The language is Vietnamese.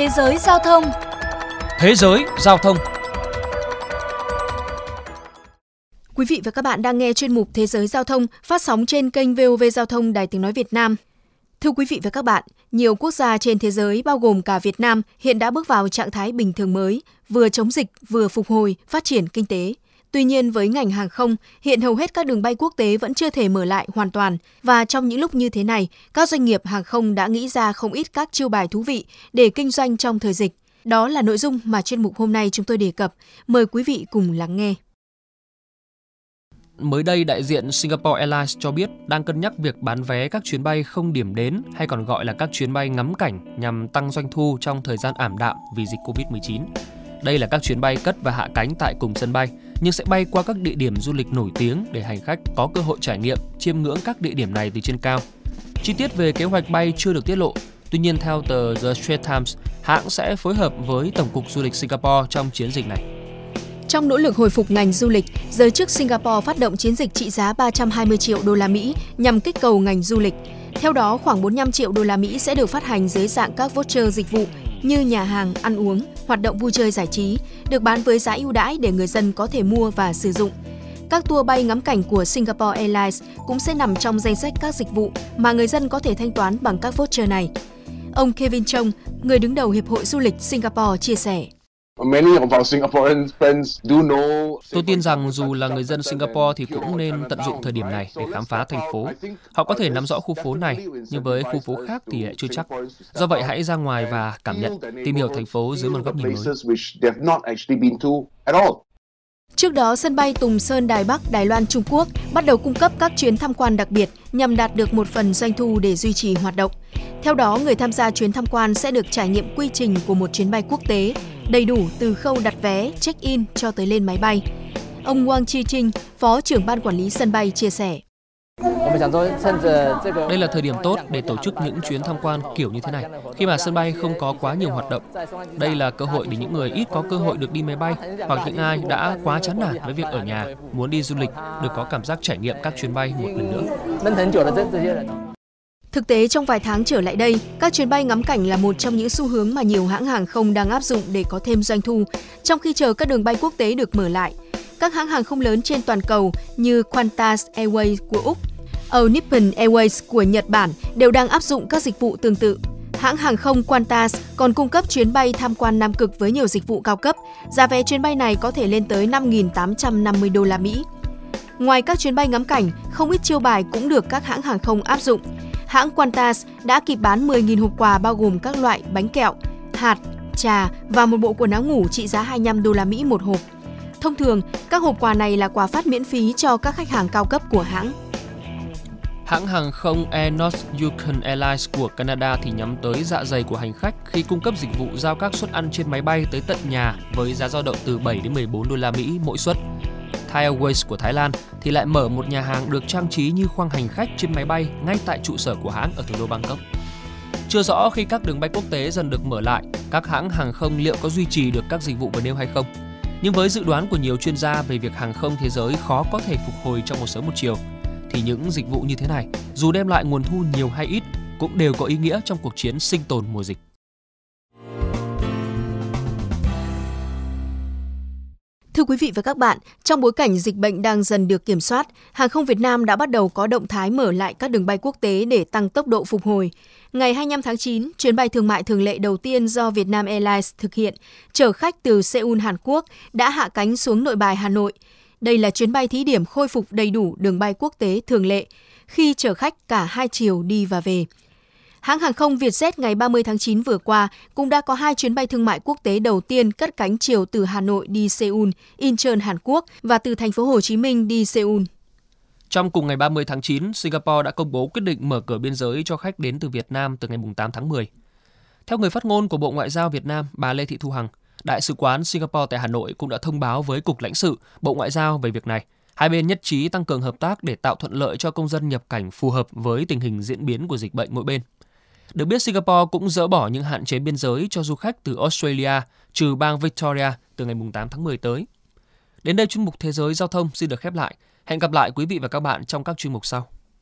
Thế giới giao thông Thế giới giao thông Quý vị và các bạn đang nghe chuyên mục Thế giới giao thông phát sóng trên kênh VOV Giao thông Đài Tiếng Nói Việt Nam. Thưa quý vị và các bạn, nhiều quốc gia trên thế giới bao gồm cả Việt Nam hiện đã bước vào trạng thái bình thường mới, vừa chống dịch vừa phục hồi, phát triển kinh tế. Tuy nhiên với ngành hàng không, hiện hầu hết các đường bay quốc tế vẫn chưa thể mở lại hoàn toàn và trong những lúc như thế này, các doanh nghiệp hàng không đã nghĩ ra không ít các chiêu bài thú vị để kinh doanh trong thời dịch. Đó là nội dung mà chuyên mục hôm nay chúng tôi đề cập. Mời quý vị cùng lắng nghe. Mới đây, đại diện Singapore Airlines cho biết đang cân nhắc việc bán vé các chuyến bay không điểm đến hay còn gọi là các chuyến bay ngắm cảnh nhằm tăng doanh thu trong thời gian ảm đạm vì dịch Covid-19. Đây là các chuyến bay cất và hạ cánh tại cùng sân bay, nhưng sẽ bay qua các địa điểm du lịch nổi tiếng để hành khách có cơ hội trải nghiệm, chiêm ngưỡng các địa điểm này từ trên cao. Chi tiết về kế hoạch bay chưa được tiết lộ, tuy nhiên theo tờ The Straits Times, hãng sẽ phối hợp với Tổng cục Du lịch Singapore trong chiến dịch này. Trong nỗ lực hồi phục ngành du lịch, giới chức Singapore phát động chiến dịch trị giá 320 triệu đô la Mỹ nhằm kích cầu ngành du lịch. Theo đó, khoảng 45 triệu đô la Mỹ sẽ được phát hành dưới dạng các voucher dịch vụ như nhà hàng, ăn uống, hoạt động vui chơi giải trí, được bán với giá ưu đãi để người dân có thể mua và sử dụng. Các tour bay ngắm cảnh của Singapore Airlines cũng sẽ nằm trong danh sách các dịch vụ mà người dân có thể thanh toán bằng các voucher này. Ông Kevin Chong, người đứng đầu Hiệp hội Du lịch Singapore chia sẻ. Tôi tin rằng dù là người dân Singapore thì cũng nên tận dụng thời điểm này để khám phá thành phố. Họ có thể nắm rõ khu phố này, nhưng với khu phố khác thì chưa chắc. Do vậy hãy ra ngoài và cảm nhận, tìm hiểu thành phố dưới một góc nhìn mới. Trước đó, sân bay Tùng Sơn Đài Bắc, Đài Loan, Trung Quốc bắt đầu cung cấp các chuyến tham quan đặc biệt nhằm đạt được một phần doanh thu để duy trì hoạt động. Theo đó, người tham gia chuyến tham quan sẽ được trải nghiệm quy trình của một chuyến bay quốc tế, đầy đủ từ khâu đặt vé, check-in cho tới lên máy bay. Ông Wang Chi Trinh, Phó trưởng ban quản lý sân bay chia sẻ. Đây là thời điểm tốt để tổ chức những chuyến tham quan kiểu như thế này, khi mà sân bay không có quá nhiều hoạt động. Đây là cơ hội để những người ít có cơ hội được đi máy bay hoặc những ai đã quá chán nản với việc ở nhà, muốn đi du lịch được có cảm giác trải nghiệm các chuyến bay một lần nữa. Thực tế trong vài tháng trở lại đây, các chuyến bay ngắm cảnh là một trong những xu hướng mà nhiều hãng hàng không đang áp dụng để có thêm doanh thu, trong khi chờ các đường bay quốc tế được mở lại. Các hãng hàng không lớn trên toàn cầu như Qantas Airways của Úc, All Nippon Airways của Nhật Bản đều đang áp dụng các dịch vụ tương tự. Hãng hàng không Qantas còn cung cấp chuyến bay tham quan Nam Cực với nhiều dịch vụ cao cấp. Giá vé chuyến bay này có thể lên tới 5.850 đô la Mỹ. Ngoài các chuyến bay ngắm cảnh, không ít chiêu bài cũng được các hãng hàng không áp dụng. Hãng Qantas đã kịp bán 10.000 hộp quà bao gồm các loại bánh kẹo, hạt, trà và một bộ quần áo ngủ trị giá 25 đô la Mỹ một hộp. Thông thường, các hộp quà này là quà phát miễn phí cho các khách hàng cao cấp của hãng. Hãng hàng không Air North Yukon Airlines của Canada thì nhắm tới dạ dày của hành khách khi cung cấp dịch vụ giao các suất ăn trên máy bay tới tận nhà với giá dao động từ 7 đến 14 đô la Mỹ mỗi suất. Thai Airways của Thái Lan thì lại mở một nhà hàng được trang trí như khoang hành khách trên máy bay ngay tại trụ sở của hãng ở thủ đô Bangkok. Chưa rõ khi các đường bay quốc tế dần được mở lại, các hãng hàng không liệu có duy trì được các dịch vụ vừa nêu hay không. Nhưng với dự đoán của nhiều chuyên gia về việc hàng không thế giới khó có thể phục hồi trong một sớm một chiều, thì những dịch vụ như thế này, dù đem lại nguồn thu nhiều hay ít, cũng đều có ý nghĩa trong cuộc chiến sinh tồn mùa dịch. Thưa quý vị và các bạn, trong bối cảnh dịch bệnh đang dần được kiểm soát, hàng không Việt Nam đã bắt đầu có động thái mở lại các đường bay quốc tế để tăng tốc độ phục hồi. Ngày 25 tháng 9, chuyến bay thương mại thường lệ đầu tiên do Vietnam Airlines thực hiện, chở khách từ Seoul, Hàn Quốc, đã hạ cánh xuống nội bài Hà Nội. Đây là chuyến bay thí điểm khôi phục đầy đủ đường bay quốc tế thường lệ, khi chở khách cả hai chiều đi và về. Hãng hàng không Vietjet ngày 30 tháng 9 vừa qua cũng đã có hai chuyến bay thương mại quốc tế đầu tiên cất cánh chiều từ Hà Nội đi Seoul, Incheon, Hàn Quốc và từ thành phố Hồ Chí Minh đi Seoul. Trong cùng ngày 30 tháng 9, Singapore đã công bố quyết định mở cửa biên giới cho khách đến từ Việt Nam từ ngày 8 tháng 10. Theo người phát ngôn của Bộ Ngoại giao Việt Nam, bà Lê Thị Thu Hằng, Đại sứ quán Singapore tại Hà Nội cũng đã thông báo với Cục lãnh sự, Bộ Ngoại giao về việc này. Hai bên nhất trí tăng cường hợp tác để tạo thuận lợi cho công dân nhập cảnh phù hợp với tình hình diễn biến của dịch bệnh mỗi bên. Được biết Singapore cũng dỡ bỏ những hạn chế biên giới cho du khách từ Australia, trừ bang Victoria từ ngày 8 tháng 10 tới. Đến đây chuyên mục Thế giới Giao thông xin được khép lại. Hẹn gặp lại quý vị và các bạn trong các chuyên mục sau.